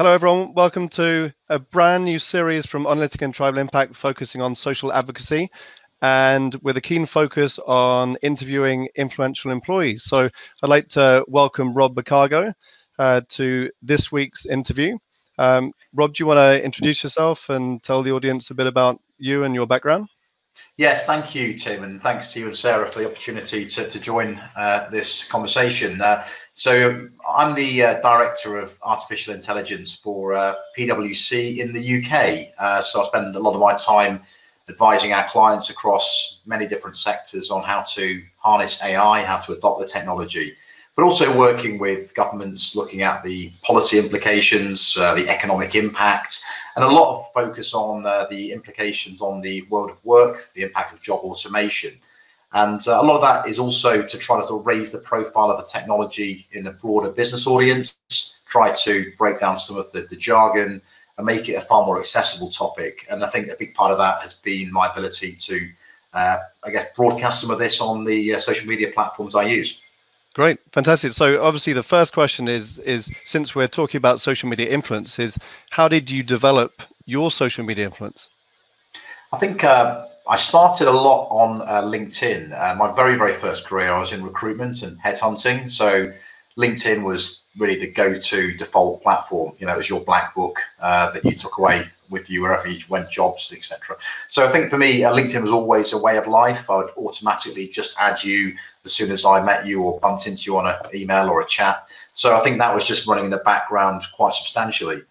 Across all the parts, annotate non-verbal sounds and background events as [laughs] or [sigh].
Hello, everyone. Welcome to a brand new series from Onalytica and Tribal Impact focusing on social advocacy and with a keen focus on interviewing influential employees. So I'd like to welcome Rob McCargow uh, to this week's interview. Um, Rob, do you want to introduce yourself and tell the audience a bit about you and your background? Yes, thank you, Tim, and thanks to you and Sarah for the opportunity to, to join uh, this conversation. Uh, so, I'm the uh, Director of Artificial Intelligence for uh, PwC in the UK. Uh, so, I spend a lot of my time advising our clients across many different sectors on how to harness AI, how to adopt the technology but also working with governments looking at the policy implications, uh, the economic impact, and a lot of focus on uh, the implications on the world of work, the impact of job automation. And uh, a lot of that is also to try to sort of raise the profile of the technology in a broader business audience, try to break down some of the, the jargon and make it a far more accessible topic. And I think a big part of that has been my ability to, uh, I guess, broadcast some of this on the uh, social media platforms I use. Great, fantastic. So obviously, the first question is is since we're talking about social media influence, is how did you develop your social media influence? I think uh, I started a lot on uh, LinkedIn. Uh, my very very first career, I was in recruitment and headhunting. So LinkedIn was really the go-to default platform. You know, it was your black book uh, that you took away with you wherever you went, jobs, etc. So I think for me, uh, LinkedIn was always a way of life. I would automatically just add you as soon as I met you or bumped into you on an email or a chat. So I think that was just running in the background quite substantially.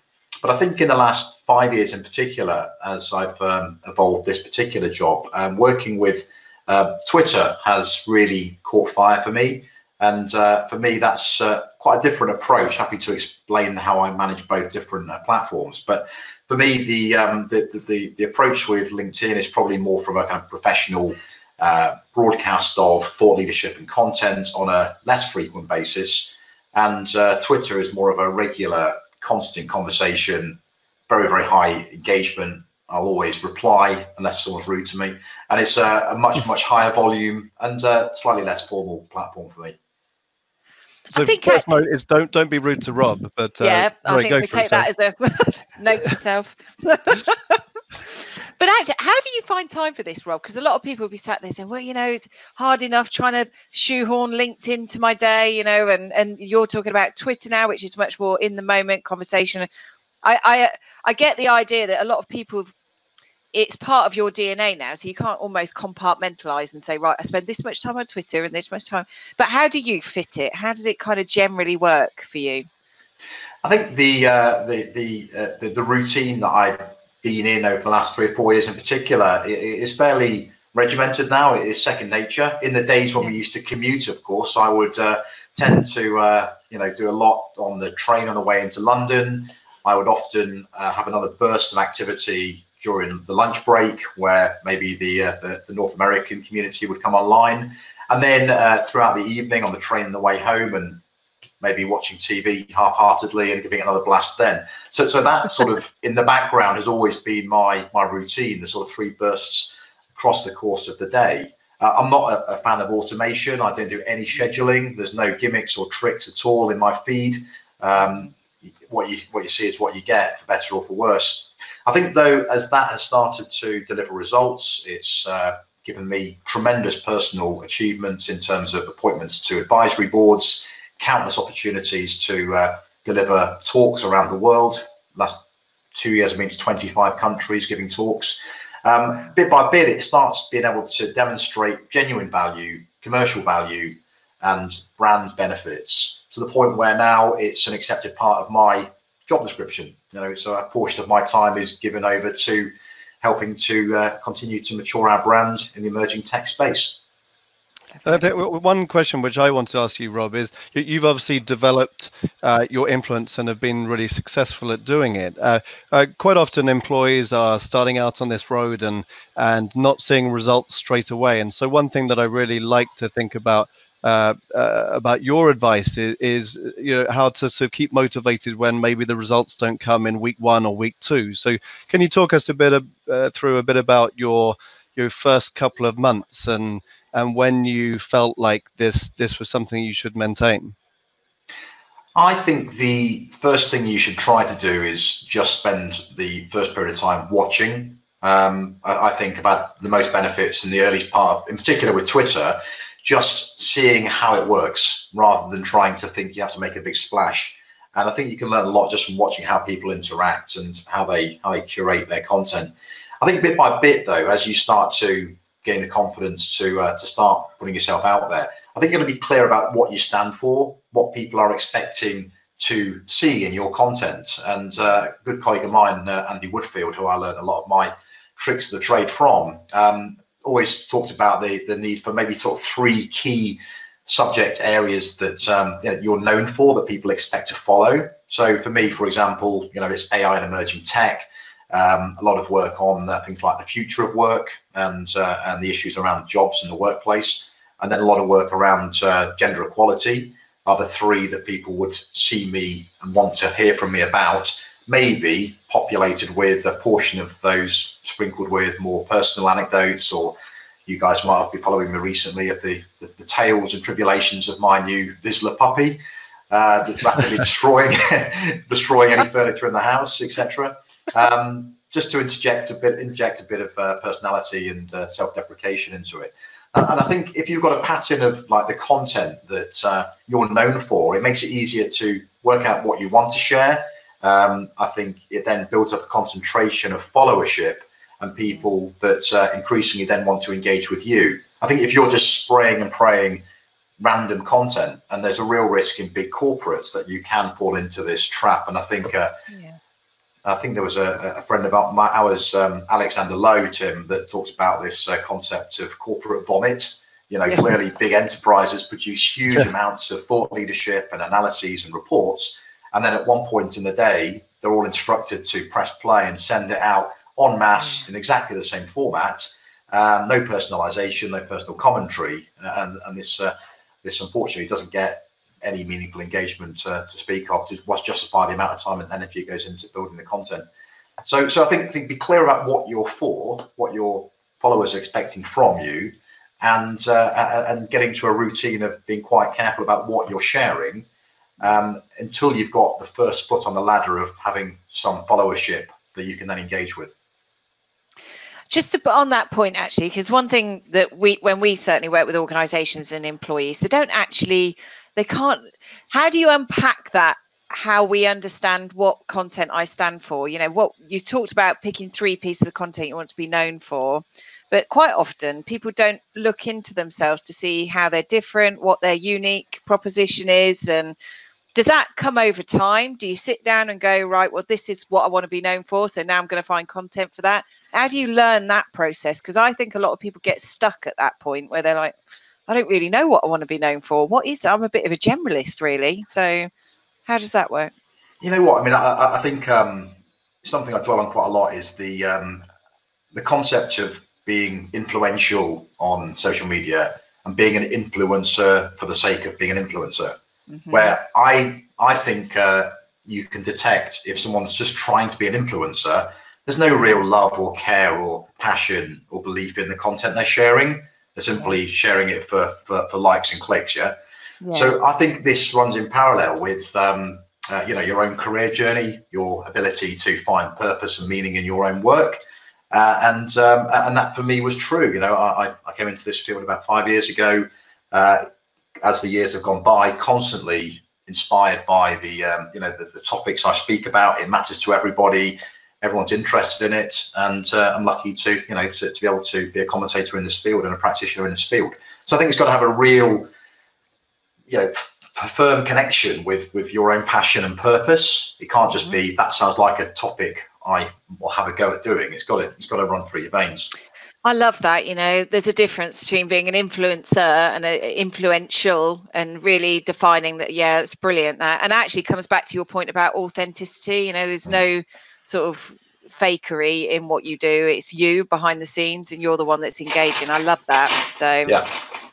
But I think in the last five years in particular, as I've um, evolved this particular job, um, working with uh, Twitter has really caught fire for me. And uh, for me, that's uh, quite a different approach. Happy to explain how I manage both different uh, platforms. But for me, the, um, the, the, the approach with LinkedIn is probably more from a kind of professional uh, broadcast of thought leadership and content on a less frequent basis. And uh, Twitter is more of a regular, constant conversation, very, very high engagement. I'll always reply unless someone's rude to me. And it's a, a much, much higher volume and uh, slightly less formal platform for me. So I think first I, note is don't don't be rude to Rob. But uh, yeah, I think we take that as a [laughs] note to self. [laughs] But actually, how do you find time for this, Rob? Because a lot of people will be sat there saying, "Well, you know, it's hard enough trying to shoehorn LinkedIn to my day, you know." And and you're talking about Twitter now, which is much more in the moment conversation. I I I get the idea that a lot of people it's part of your DNA now, so you can't almost compartmentalize and say, right, I spend this much time on Twitter and this much time. But how do you fit it? How does it kind of generally work for you? I think the uh, the the, uh, the, the routine that I've been in over the last three or four years in particular is fairly regimented now. It is second nature. In the days when we used to commute, of course, I would uh, tend to uh, you know do a lot on the train on the way into London. I would often uh, have another burst of activity during the lunch break, where maybe the, uh, the, the North American community would come online, and then uh, throughout the evening on the train on the way home and maybe watching TV half-heartedly and giving another blast then. So, so that [laughs] sort of in the background has always been my my routine. The sort of three bursts across the course of the day. Uh, I'm not a, a, fan of automation. I don't do any scheduling. There's no gimmicks or tricks at all in my feed. Um, what you what you see is what you get, for better or for worse. I think though, as that has started to deliver results, it's uh, given me tremendous personal achievements in terms of appointments to advisory boards, countless opportunities to uh, deliver talks around the world. Last two years, I've been to 25 countries giving talks. Um, bit by bit, it starts being able to demonstrate genuine value, commercial value, and brand benefits to the point where now it's an accepted part of my job description. You know, so a portion of my time is given over to helping to uh, continue to mature our brand in the emerging tech space. One question which I want to ask you, Rob, is you've obviously developed uh, your influence and have been really successful at doing it. Uh, uh, quite often, employees are starting out on this road and and not seeing results straight away. And so, one thing that I really like to think about uh, uh, about your advice is, is, you know how to sort of keep motivated when maybe the results don't come in week one or week two. So, can you talk us a bit of, through a bit about your your first couple of months and and when you felt like this this was something you should maintain? I think the first thing you should try to do is just spend the first period of time watching. Um, I, I, think about the most benefits in the early part of, in particular with Twitter, just seeing how it works rather than trying to think you have to make a big splash. And I think you can learn a lot just from watching how people interact and how they how they curate their content. I think bit by bit, though, as you start to gain the confidence to uh, to start putting yourself out there, I think you're going to be clear about what you stand for, what people are expecting to see in your content. And uh, a good colleague of mine, uh, Andy Woodfield, who I learned a lot of my tricks of the trade from, um, always talked about the the need for maybe sort of three key subject areas that um, you know, you're known for that people expect to follow. So for me, for example, you know, it's AI and emerging tech. Um, a lot of work on uh, things like the future of work and uh, and the issues around jobs in the workplace, and then a lot of work around uh, gender equality are the three that people would see me and want to hear from me about. Maybe populated with a portion of those sprinkled with more personal anecdotes, or you guys might have been following me recently of the, the, the tales and tribulations of my new Vizsla puppy, uh, rapidly [laughs] destroying [laughs] destroying any furniture in the house, etc. Um, just to interject a bit, inject a bit of uh, personality and uh, self-deprecation into it. And, and, I think if you've got a pattern of like the content that uh, you're known for, it makes it easier to work out what you want to share. Um, I think it then builds up a concentration of followership and people that uh, increasingly then want to engage with you. I think if you're just spraying and praying random content, and there's a real risk in big corporates that you can fall into this trap. And I think uh, yeah I think there was a, a friend of my, ours, um, Alexander Lowe, Tim, that talks about this uh, concept of corporate vomit. You know, yeah. clearly big enterprises produce huge yeah. amounts of thought leadership and analyses and reports. And then at one point in the day, they're all instructed to press play and send it out en masse mm. in exactly the same format. Um, no personalization, no personal commentary. And, and this, uh, this unfortunately doesn't get any meaningful engagement uh, to speak of to what's justify the amount of time and energy goes into building the content. So, so I think, think be clear about what you're for, what your followers are expecting from you, and uh, and getting to a routine of being quite careful about what you're sharing um, until you've got the first foot on the ladder of having some followership that you can then engage with. Just to put on that point actually because one thing that we when we certainly work with organizations and employees they don't actually they can't how do you unpack that how we understand what content i stand for? You know what you talked about picking three pieces of content you want to be known for but quite often people don't look into themselves to see how they're different what their unique proposition is and does that come over time do you sit down and go right well this is what i want to be known for so now i'm going to find content for that how do you learn that process because i think a lot of people get stuck at that point where they're like I don't really know what I want to be known for. What is I'm a bit of a generalist, really. So, how does that work? You know what? I mean, I, I think um, something I dwell on quite a lot is the um, the concept of being influential on social media and being an influencer for the sake of being an influencer. Mm-hmm. Where I I think uh, you can detect if someone's just trying to be an influencer. There's no real love or care or passion or belief in the content they're sharing They're simply sharing it for, for, for likes and clicks. Yeah? yeah? So I think this runs in parallel with, um, uh, you know, your own career journey, your ability to find purpose and meaning in your own work. Uh, and um, and that for me was true. You know, I, I came into this field about five years ago. Uh, as the years have gone by, constantly inspired by the um, you know the, the, topics I speak about. It matters to everybody everyone's interested in it, and uh, I'm lucky to you know to, to be able to be a commentator in this field and a practitioner in this field. So I think it's got to have a real, you know, firm connection with with your own passion and purpose. It can't just be that sounds like a topic I will have a go at doing. It's got to it's got to run through your veins. I love that. You know, there's a difference between being an influencer and a, influential and really defining that. Yeah, it's brilliant. That and actually comes back to your point about authenticity. You know, there's no sort of fakery in what you do. It's you behind the scenes, and you're the one that's engaging. I love that. So yeah,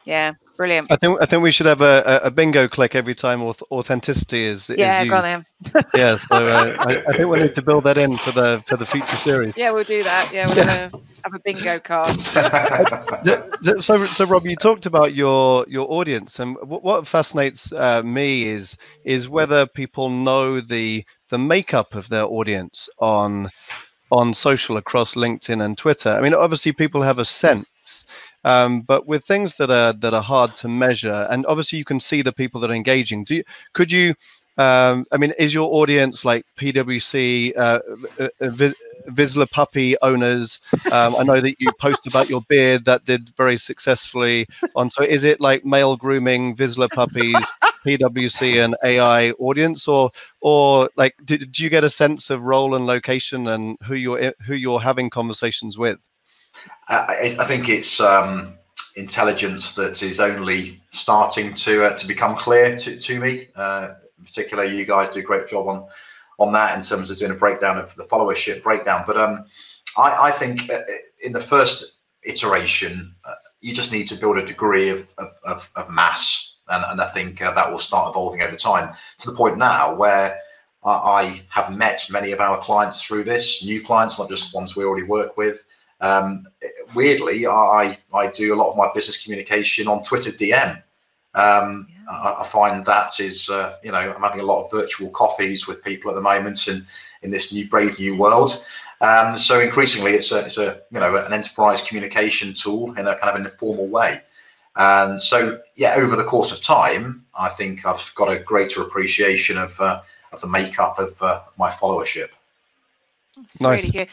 yeah. Brilliant. I think I think we should have a, a bingo click every time authenticity is. Yeah, is go on then. yeah, so uh, I, I, think we need to build that in for the for the future series. Yeah, we'll do that. Yeah, we'll yeah. have a bingo card. [laughs] so, so Rob, you talked about your your audience, and what fascinates uh, me is is whether people know the the makeup of their audience on on social across LinkedIn and Twitter. I mean, obviously, people have a sense um, but with things that are that are hard to measure, and obviously you can see the people that are engaging. Do you, could you? Um, I mean, is your audience like PwC, uh, uh, uh Vizsla puppy owners? Um, I know that you post about your beard that did very successfully on. So, is it like male grooming, Vizsla puppies, PwC, and AI audience, or or like, did, do you get a sense of role and location and who you're who you're having conversations with? I, I think it's um, intelligence that is only starting to uh, to become clear to, to me. Uh, in particular, you guys do a great job on on that in terms of doing a breakdown of the followership breakdown. But um, I, I, think uh, in the first iteration, uh, you just need to build a degree of, of, of, of mass. And, and, I think uh, that will start evolving over time to the point now where I have met many of our clients through this, new clients, not just ones we already work with. Um, weirdly, I I do a lot of my business communication on Twitter DM. Um, yeah. I, I, find that is uh, you know I'm having a lot of virtual coffees with people at the moment and in this new brave new world. Um, so increasingly, it's a it's a you know an enterprise communication tool in a kind of an informal way. And so yeah, over the course of time, I think I've got a greater appreciation of uh, of the makeup of uh, my followership. That's nice. really good.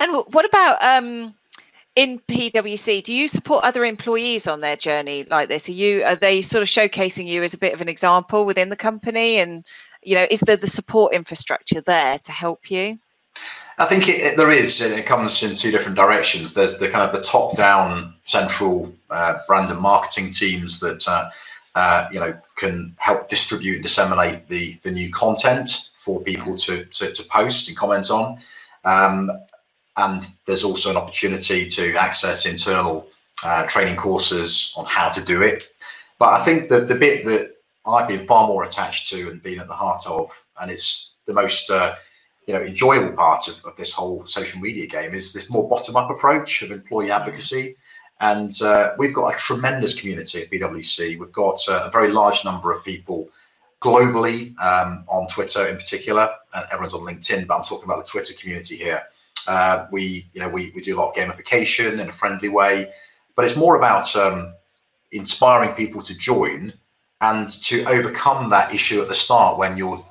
And what about um, in PwC? Do you support other employees on their journey like this? Are you are they sort of showcasing you as a bit of an example within the company? And you know, is there the support infrastructure there to help you? I think it, it, there is. It comes in two different directions. There's the kind of the top-down central uh, brand and marketing teams that uh, uh, you know can help distribute disseminate the the new content for people to to, to post and comment on. Um, and there's also an opportunity to access internal uh, training courses on how to do it. But I think the, the bit that I've been far more attached to and been at the heart of, and it's the most uh, you know enjoyable part of, of this whole social media game, is this more bottom-up approach of employee advocacy. And uh, we've got a tremendous community at PwC. We've got uh, a very large number of people globally um, on Twitter in particular. And everyone's on LinkedIn, but I'm talking about the Twitter community here uh, we, you know, we, we do a lot of gamification in a friendly way, but it's more about um, inspiring people to join and to overcome that issue at the start when you're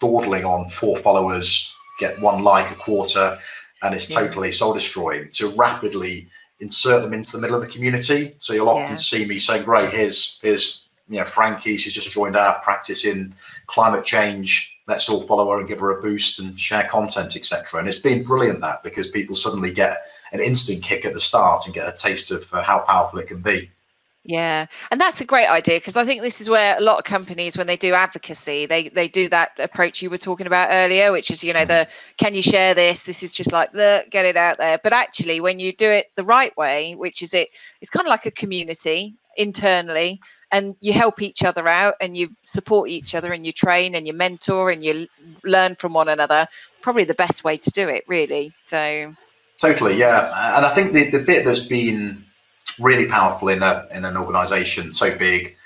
dawdling on four followers, get one like a quarter, and it's yeah. totally soul destroying. To rapidly insert them into the middle of the community. So you'll often yeah. see me saying, "Great, here's here's you know Frankie. She's just joined our practice in climate change let's all follow her and give her a boost and share content, etc. And it's been brilliant that because people suddenly get an instant kick at the start and get a taste of uh, how powerful it can be. Yeah, and that's a great idea because I think this is where a lot of companies, when they do advocacy, they they do that approach you were talking about earlier, which is you know the can you share this? This is just like the get it out there. But actually, when you do it the right way, which is it, it's kind of like a community internally and you help each other out and you support each other and you train and you mentor and you learn from one another probably the best way to do it really so. Totally yeah. And i think the, the bit that's been really powerful in a in an organization so big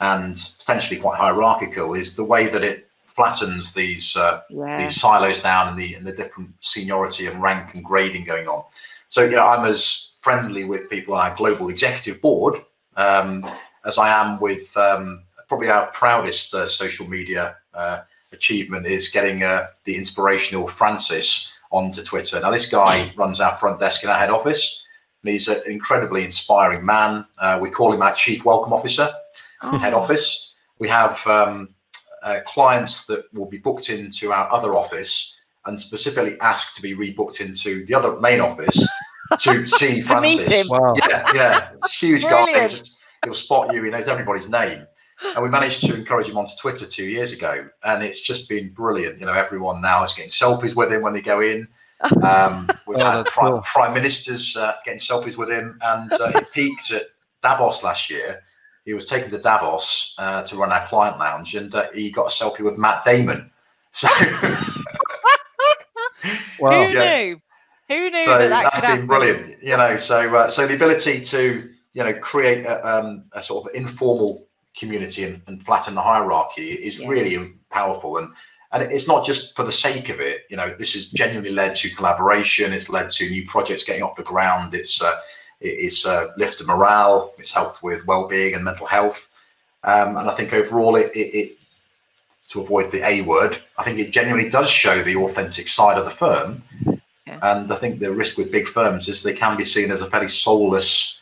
and potentially quite hierarchical is the way that it flattens these uh, yeah. these silos down and the and the different seniority and rank and grading going on. So you know i'm as friendly with people on our global executive board um, as I am with um, probably our proudest uh, social media uh, achievement is getting uh, the inspirational Francis onto Twitter. Now, this guy runs our front desk in our head office, and he's an incredibly inspiring man. Uh, we call him our chief welcome officer oh. head office. We have um, uh, clients that will be booked into our other office and specifically asked to be rebooked into the other main office to [laughs] see Francis. Wow. Yeah, yeah, it's huge Brilliant. guy. Just he'll spot you. He knows everybody's name. And we managed to encourage him onto Twitter two years ago, and it's just been brilliant. You know, everyone now is getting selfies with him when they go in. Um, [laughs] we've oh, had prime, cool. prime, ministers uh, getting selfies with him, and uh, it peaked at Davos last year. he was taken to Davos uh, to run our client lounge, and uh, he got a selfie with Matt Damon. [laughs] So, [laughs] wow. who yeah. knew? Who knew so that, that that's been happen? brilliant. You know, so uh, so the ability to you know create a, um, a sort of informal community and, and, flatten the hierarchy is yeah. really powerful and and it's not just for the sake of it you know this has genuinely led to collaboration it's led to new projects getting off the ground it's uh, it's uh, lifted morale it's helped with well-being and mental health um, and i think overall it, it, it, to avoid the a word i think it genuinely does show the authentic side of the firm yeah. and i think the risk with big firms is they can be seen as a fairly soulless.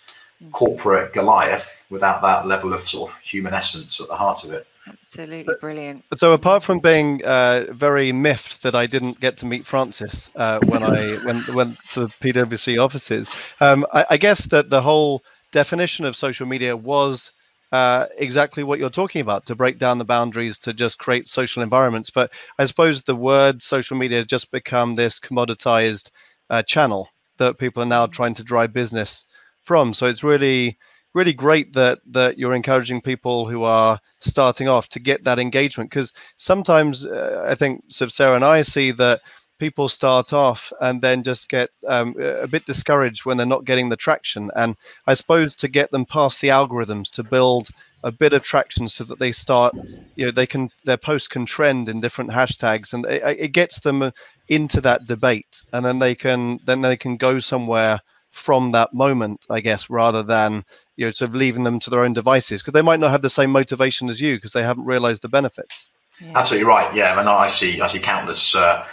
Corporate goliath without that level of sort of human essence at the heart of it Absolutely brilliant. So, apart from being uh, very miffed that I didn't get to meet Francis uh, when I [laughs] went, went to the PwC offices, um, I, I, guess that the whole definition of social media was uh, exactly what you're talking about to break down the boundaries to just create social environments. But I suppose the word social media has just become this commoditized uh, channel that people are now mm. trying to drive business from. So, it's really really great that that you're encouraging people who are starting off to get that engagement because sometimes uh, I think Sarah and I see that people start off and then just get um, a bit discouraged when they're not getting the traction and I suppose to get them past the algorithms to build a bit of traction so that they start you know they can their posts can trend in different hashtags and it, it gets them into that debate and then they can then they can go somewhere from that moment, I guess, rather than you know sort of leaving them to their own devices because they might not have the same motivation as you because they haven't realized the benefits. Yeah. Absolutely right. Yeah, and I see I see countless uh,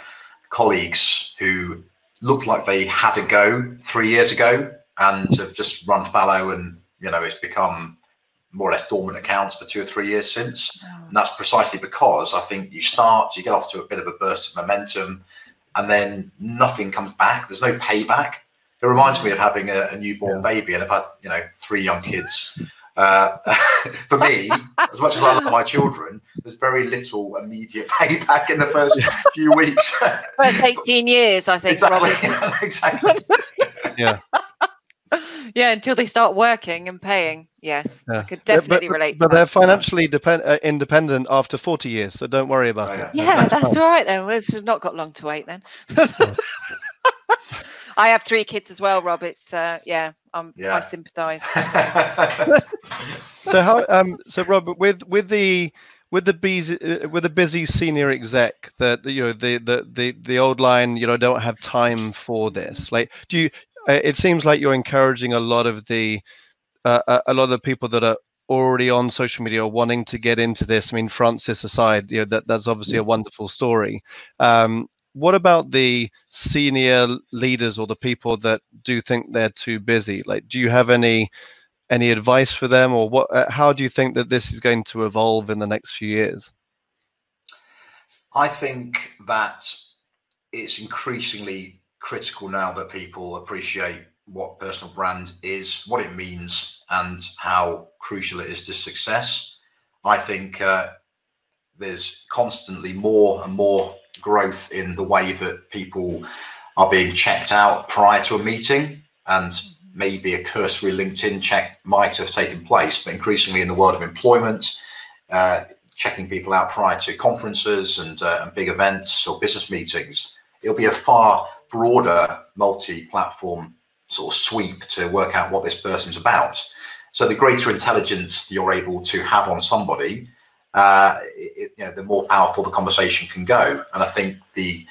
colleagues who looked like they had a go three years ago and have just run fallow, and you know it's become more or less dormant accounts for two or three years since. Oh. And that's precisely because I think you start, you get off to a bit of a burst of momentum, and then nothing comes back. There's no payback it reminds me of having a, a newborn baby, and I've had you know three young kids. Uh, [laughs] for me, as much as I love my children, there's very little immediate payback in the first [laughs] few weeks. First 18 years, I think. Exactly. [laughs] exactly. yeah. Yeah, until they start working and paying. Yes, yeah. I could definitely but, relate. But they're financially depend, uh, independent after 40 years, so don't worry about oh, it. Yeah, yeah that's, that's all right then. We've not got long to wait then. I have three kids as well, Rob. It's uh, yeah, um, yeah. I sympathise. [laughs] [laughs] so how um so Rob with with the with the busy uh, with the busy senior exec that you know the the the the old line you know don't have time for this. Like, do you? Uh, it seems like you're encouraging a lot of the uh, a lot of the people that are already on social media or wanting to get into this. I mean, Francis aside, you know that that's obviously a wonderful story. Um, what about the senior leaders or the people that do think they're too busy? Like, do you have any any advice for them, or what? Uh, how do you think that this is going to evolve in the next few years? I think that it's increasingly critical now that people appreciate what personal brand is, what it means, and how crucial it is to success. I think uh, there's constantly more and more growth in the way that people are being checked out prior to a meeting and maybe a cursory LinkedIn check might have taken place, but increasingly in the world of employment, uh, checking people out prior to conferences and, uh, and, big events or business meetings, it'll be a far broader multi-platform sort of sweep to work out what this person's about. So the greater intelligence you're able to have on somebody, uh, it, you know, the more powerful the conversation can go. And I think the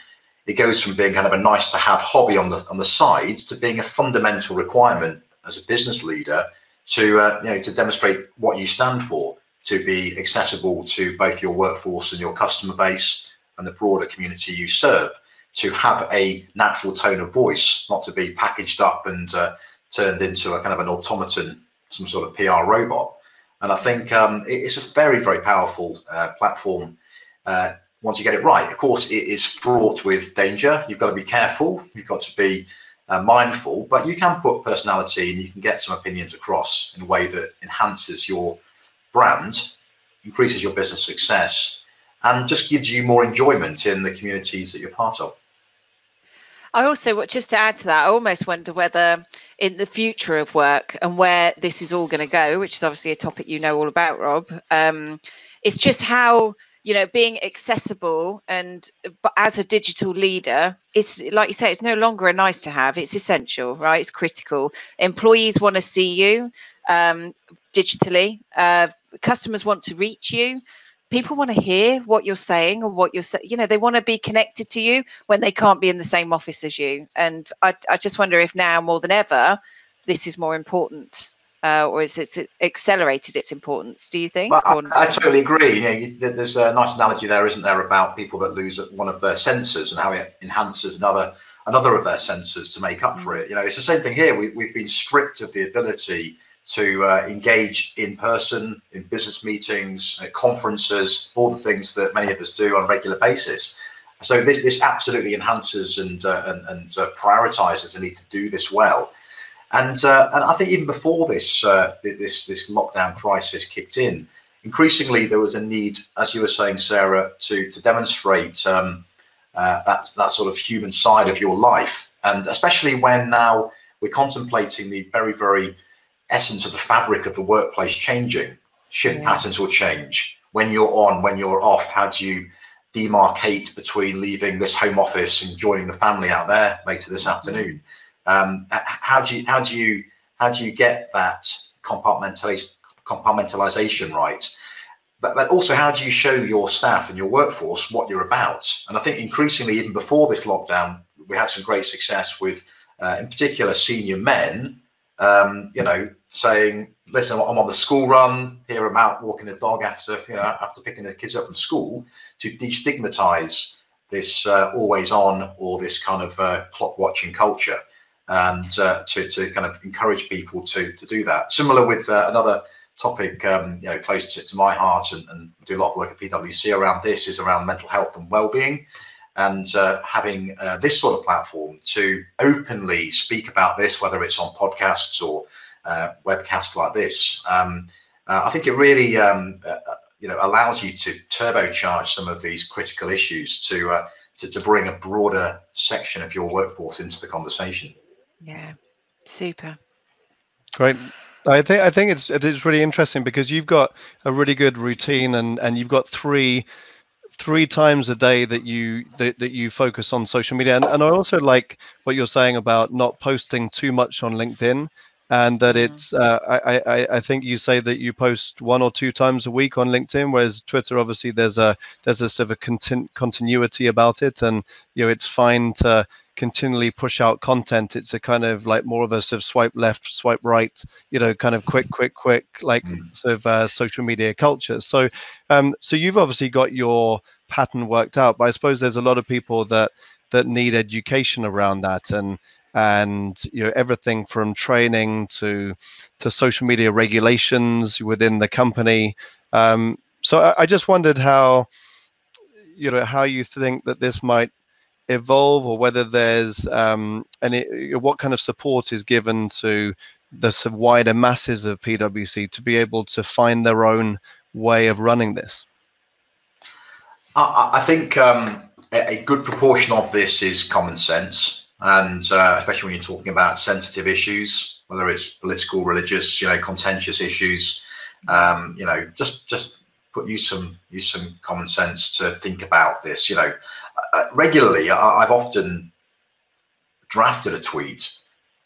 it goes from being kind of a nice to have hobby on the on the side to being a fundamental requirement as a business leader to uh, you know to demonstrate what you stand for, to be accessible to both your workforce and your customer base and the broader community you serve, to have a natural tone of voice, not to be packaged up and uh, turned into a kind of an automaton, some sort of PR robot. And I think um, it's a very, very powerful uh, platform uh, once you get it right. Of course, it is fraught with danger. You've got to be careful. You've got to be uh, mindful, but you can put personality and you can get some opinions across in a way that enhances your brand, increases your business success, and just gives you more enjoyment in the communities that you're part of. I also, just to add to that, I almost wonder whether in the future of work and where this is all going to go, which is obviously a topic you know all about, Rob, um, it's just how you know being accessible and but as a digital leader it's like you say it's no longer a nice to have it's essential right? It's critical. Employees want to see you um, digitally uh, customers want to reach you people want to hear what you're saying or what you're saying you know they want to be connected to you when they can't be in the same office as you and I, I just wonder if now more than ever this is more important uh, or is it accelerated its importance? Do you think? Well, I, I, totally agree. You know, you, there's a nice analogy there, isn't there, about people that lose one of their senses and how it enhances another another of their senses to make up for mm. it. You know, it's the same thing here. We, we've been stripped of the ability to uh, engage in person, in business meetings, uh, conferences, all the things that many of us do on a regular basis. So this this absolutely enhances and uh, and, and uh, prioritizes the need to do this well. And uh, and I think even before this this this lockdown crisis kicked in, increasingly there was a need, as you were saying, Sarah, to to demonstrate um, that that sort of human side of your life, and especially when now we're contemplating the very very essence of the fabric of the workplace changing. Shift yeah. patterns will change. When you're on, when you're off, how do you demarcate between leaving this home office and joining the family out there later this mm-hmm. afternoon? Um, how do you how do you how do you get that compartmentalization compartmentalization right? But, but also, how do you show your staff and your workforce what you're about? And I think increasingly, even before this lockdown, we had some great success with, uh, in particular, senior men. Um, you know, saying, "Listen, I'm on the school run. Here I'm out walking the dog after you know after picking the kids up from school." To destigmatize this uh, always on or this kind of uh, clock watching culture and uh, to, to kind of encourage people to, to do that. Similar with uh, another topic, um, you know, close to, to my heart and, and, do a lot of work at PwC around this is around mental health and well-being. And uh, having uh, this sort of platform to openly speak about this, whether it's on podcasts or uh, webcasts like this, um, uh, I think it really, um, you know, allows you to turbocharge some of these critical issues to, to to bring a broader section of your workforce into the conversation. Yeah, super. Great. I think I think it's it's really interesting because you've got a really good routine and and you've got three three times a day that you that, that you focus on social media and, and I also like what you're saying about not posting too much on LinkedIn and that mm-hmm. it's uh, I, I I think you say that you post one or two times a week on LinkedIn, whereas Twitter obviously there's a there's a sort of a continu- continuity about it, and you know it's fine to continually push out content. It's a kind of like more of a sort of swipe left, swipe right, you know, kind of quick, quick, quick, like mm. sort of uh, social media culture. So, um, so you've obviously got your pattern worked out, but I suppose there's a lot of people that that need education around that and and you know everything from training to to social media regulations within the company. Um, so I, I just wondered how you know how you think that this might evolve or whether there's um, any what kind of support is given to the wider masses of PwC to be able to find their own way of running this? I, I think um, a good proportion of this is common sense, and uh, especially when you're talking about sensitive issues, whether it's political, religious, you know, contentious issues. Um, you know, just just put use some use some common sense to think about this. You know, uh, regularly I, I've often drafted a tweet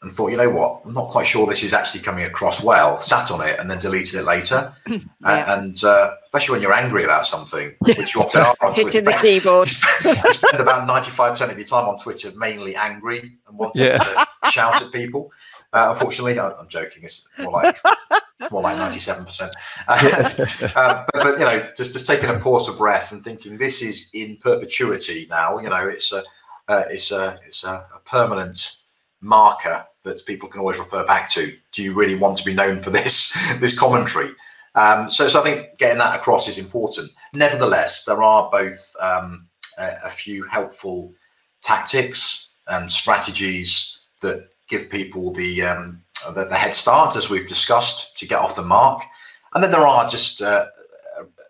and thought, you know what, I'm not quite sure this is actually coming across well. Sat on it and then deleted it later. [clears throat] yeah. and uh, especially when you're angry about something, which you often are on [laughs] hitting Twitter. the keyboard. [laughs] you spend about 95% of your time on Twitter mainly angry and wanting yeah. to shout at people. Uh, unfortunately, I'm joking. It's more like [laughs] it's more like 97%. [laughs] uh, but, but, you know, just just taking a pause of breath and thinking this is in perpetuity now. You know, it's a uh, it's a it's a, a, permanent marker that people can always refer back to. Do you really want to be known for this [laughs] this commentary? Um, so, so I think getting that across is important. Nevertheless, there are both um, a, a few helpful tactics and strategies that give people the, um, the, the head start, as we've discussed, to get off the mark. And then there are just uh,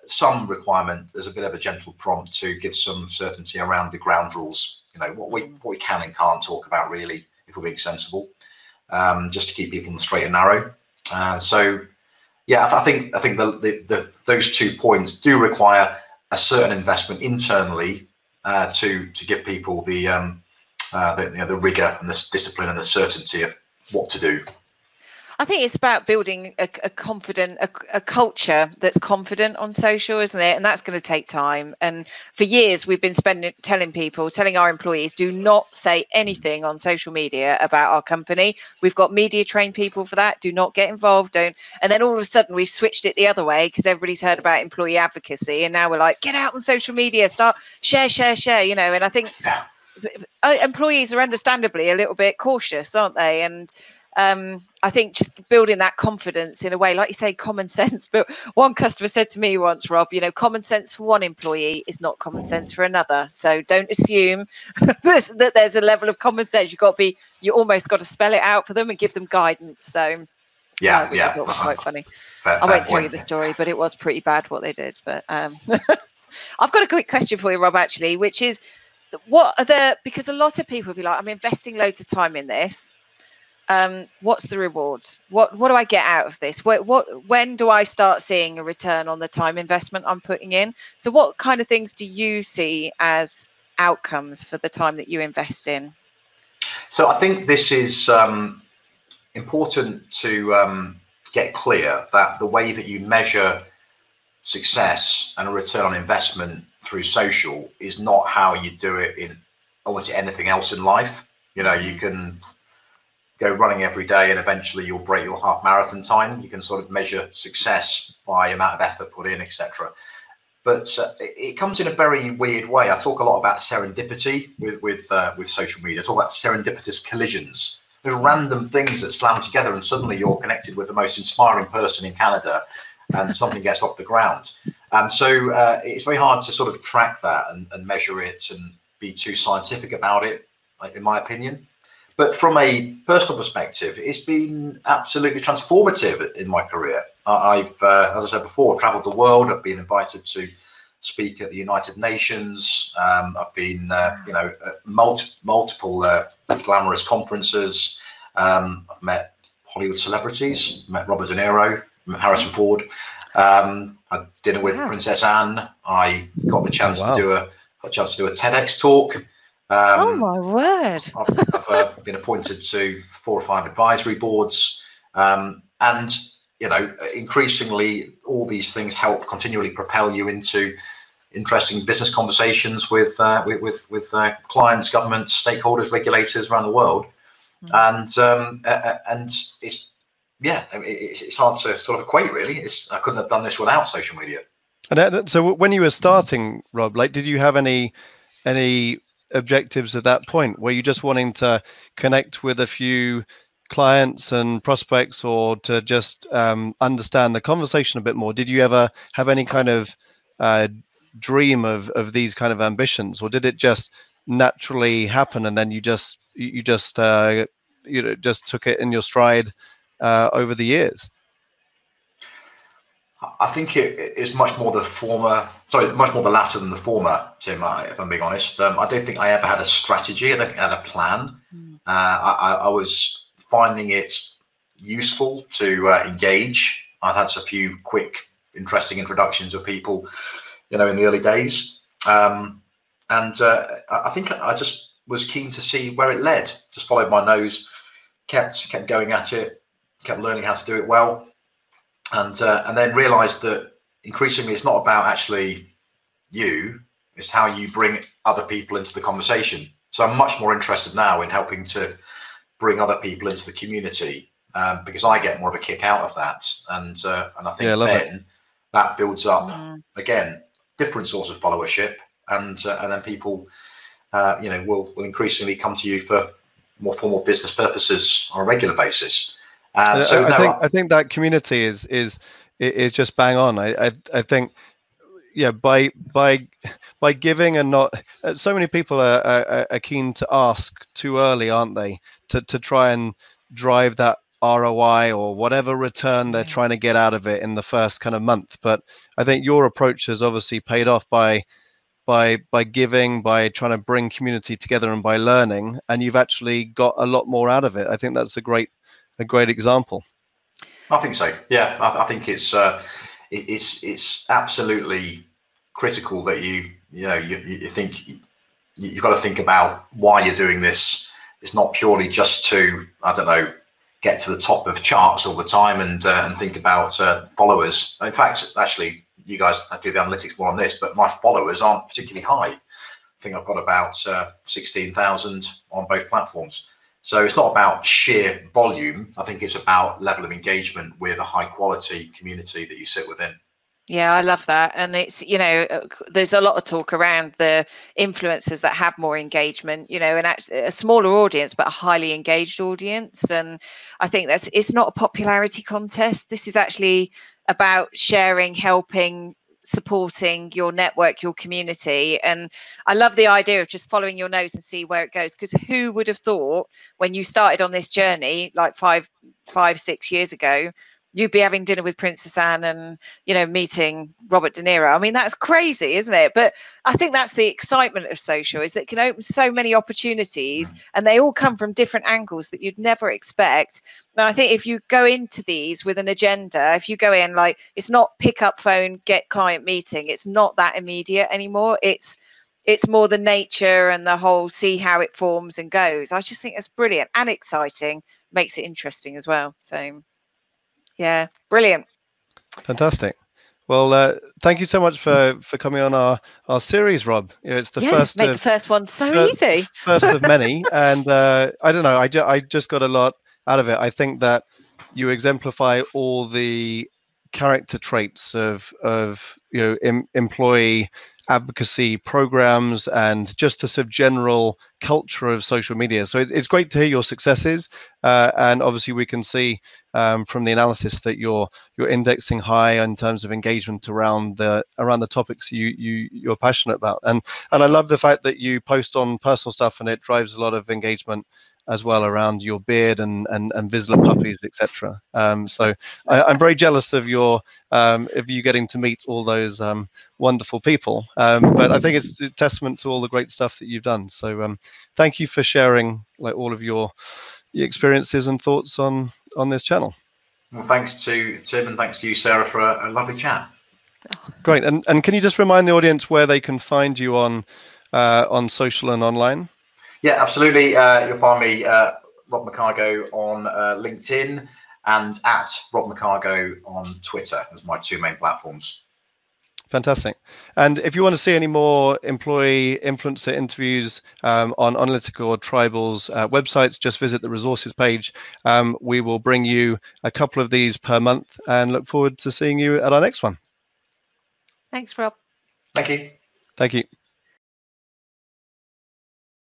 some requirement. There's a bit of a gentle prompt to give some certainty around the ground rules. You know what we what we can and can't talk about really, if we're being sensible, um, just to keep people on the straight and narrow. Uh, so, yeah, I, I, think I think the, the, the, those two points do require a certain investment internally uh, to to give people the um, uh, the, you know, the rigor and the discipline and the certainty of what to do. I think it's about building a, a confident, a, a, culture that's confident on social, isn't it? And that's going to take time. And for years, we've been spending telling people, telling our employees, do not say anything on social media about our company. We've got media trained people for that. Do not get involved. Don't. And then all of a sudden, we've switched it the other way because everybody's heard about employee advocacy, and now we're like, get out on social media, start share, share, share. You know. And I think. Employees are understandably a little bit cautious, aren't they? And um, I think just building that confidence in a way, like you say, common [laughs] sense. But one customer said to me once, Rob, you know, common sense for one employee is not common sense for another. So don't assume [laughs] that there's a level of common sense. You've got to be, you almost got to spell it out for them and give them guidance. So yeah, uh, yeah, was quite [laughs] funny. Fair, I won't tell you the story, but it was pretty bad what they did. But um, I've got a quick question for you, Rob, actually, which is what are the because a lot of people will be like, I'm investing loads of time in this um, what's the reward? What what do I get out of this? What, what when do I start seeing a return on the time investment I'm putting in? So what kind of things do you see as outcomes for the time that you invest in? So I think this is um, important to um, get clear that the way that you measure success and a return on investment through social is not how you do it in almost anything else in life. You know, you can go running every day and eventually you'll break your half marathon time. You can sort of measure success by amount of effort put in, etc. But uh, it comes in a very weird way. I talk a lot about serendipity with with uh, with social media. I talk about serendipitous collisions. There's random things that slam together, and suddenly you're connected with the most inspiring person in Canada, and something gets off the ground. Um, so uh, it's very hard to sort of track that and, and measure it and be too scientific about it, in my opinion. But from a personal perspective, it's been absolutely transformative in my career. I've, uh, as I said before, traveled the world. I've been invited to speak at the United Nations. Um, I've been, uh, you know, at multi- multiple uh, glamorous conferences. Um, I've met Hollywood celebrities, met Robert De Niro, met Harrison Ford. Um, I had dinner with wow. Princess Anne. I got the chance wow. to do a a chance to do a TEDx talk. Um, oh my word! I've, I've uh, been appointed to four or five advisory boards, um, and you know, increasingly, all these things help continually propel you into interesting business conversations with uh, with with, with uh, clients, governments, stakeholders, regulators around the world, mm-hmm. and um, uh, and it's yeah, it's, it's hard to sort of equate. Really, it's I couldn't have done this without social media. And so, when you were starting, Rob, like, did you have any any objectives at that point? Were you just wanting to connect with a few clients and prospects or to just um, understand the conversation a bit more? Did you ever have any kind of uh, dream of, of these kind of ambitions or did it just naturally happen and then you just you just uh, you know just took it in your stride uh, over the years? I think it is much more the former, sorry, much more the latter than the former, Tim, if I'm being honest. Um, I don't think I ever had a strategy. I don't think I had a plan. Mm. Uh, I, I, was finding it useful to uh, engage. I've had a few quick, interesting introductions of people, you know, in the early days. Um, and uh, I think I just was keen to see where it led. Just followed my nose, kept kept going at it, kept learning how to do it well and uh, and then realised that increasingly it's not about actually you; it's how you bring other people into the conversation. So I'm much more interested now in helping to bring other people into the community um, because I get more of a kick out of that, and uh, and I think yeah, I then it. that builds up mm. again different sorts of followership, and uh, and then people, uh, you know, will will increasingly come to you for more formal business purposes on a regular basis. Uh, so I, no, think I think that community is is is just bang on. I I, I think yeah by by by giving and not uh, so many people are, are, are keen to ask too early aren't they to to try and drive that ROI or whatever return they're trying to get out of it in the first kind of month. But I think your approach has obviously paid off by by by giving, by trying to bring community together, and by learning, and you've actually got a lot more out of it. I think that's a great a great example. I think so. Yeah, I, I think it's uh, it, it's it's absolutely critical that you you know you, you think you, you've got to think about why you're doing this. It's not purely just to I don't know get to the top of charts all the time and uh, and think about uh, followers. In fact, actually, you guys do the analytics more on this, but my followers aren't particularly high. I think I've got about uh, sixteen thousand on both platforms. So it's not about sheer volume. I think it's about level of engagement with a high quality community that you sit within. Yeah, I love that. And it's, you know, uh, there's a lot of talk around the influencers that have more engagement, you know, and actually a smaller audience, but a highly engaged audience. And I think that's, it's not a popularity contest. This is actually about sharing, helping, supporting your network, your community. And I love the idea of just following your nose and see where it goes. Because who would have thought when you started on this journey, like five, five, six years ago, you'd be having dinner with Princess Anne and you know meeting Robert De Niro. I mean that's crazy, isn't it? But I think that's the excitement of social is that it can open so many opportunities mm. and they all come from different angles that you'd never expect. Now I think if you go into these with an agenda, if you go in like it's not pick up phone, get client meeting, it's not that immediate anymore. It's it's more the nature and the whole see how it forms and goes. I just think it's brilliant and exciting, makes it interesting as well. So yeah, brilliant. Fantastic. Well, uh, thank you so much for for coming on our our series, Rob. You know, it's the yeah, first make of, the first one so first, easy. first of many, [laughs] and uh, I don't know. I ju- I just got a lot out of it. I think that you exemplify all the character traits of of you know em- employee advocacy programs and just the sort of general culture of social media. So it, it's great to hear your successes, uh, and obviously we can see um, from the analysis that you're you're indexing high in terms of engagement around the around the topics you you you're passionate about. And and I love the fact that you post on personal stuff and it drives a lot of engagement as well around your beard and and, and Vizsla puppies, etc. Um, so I, am very jealous of your um, of you getting to meet all those um, wonderful people. Um, but I think it's a testament to all the great stuff that you've done. So um, thank you for sharing like all of your, your experiences and thoughts on on this channel. Well, thanks to Tim and thanks to you, Sarah, for a, a lovely chat. Great. And and can you just remind the audience where they can find you on uh, on social and online? Yeah, absolutely. Uh, you'll find me, uh, Rob McCargow, on uh, LinkedIn and at Rob McCargow on Twitter as my two main platforms. Fantastic. And if you want to see any more employee influencer interviews um, on Onalytica or Tribal's uh, websites, just visit the resources page. Um, we will bring you a couple of these per month and look forward to seeing you at our next one. Thanks, Rob. Thank you. Thank you.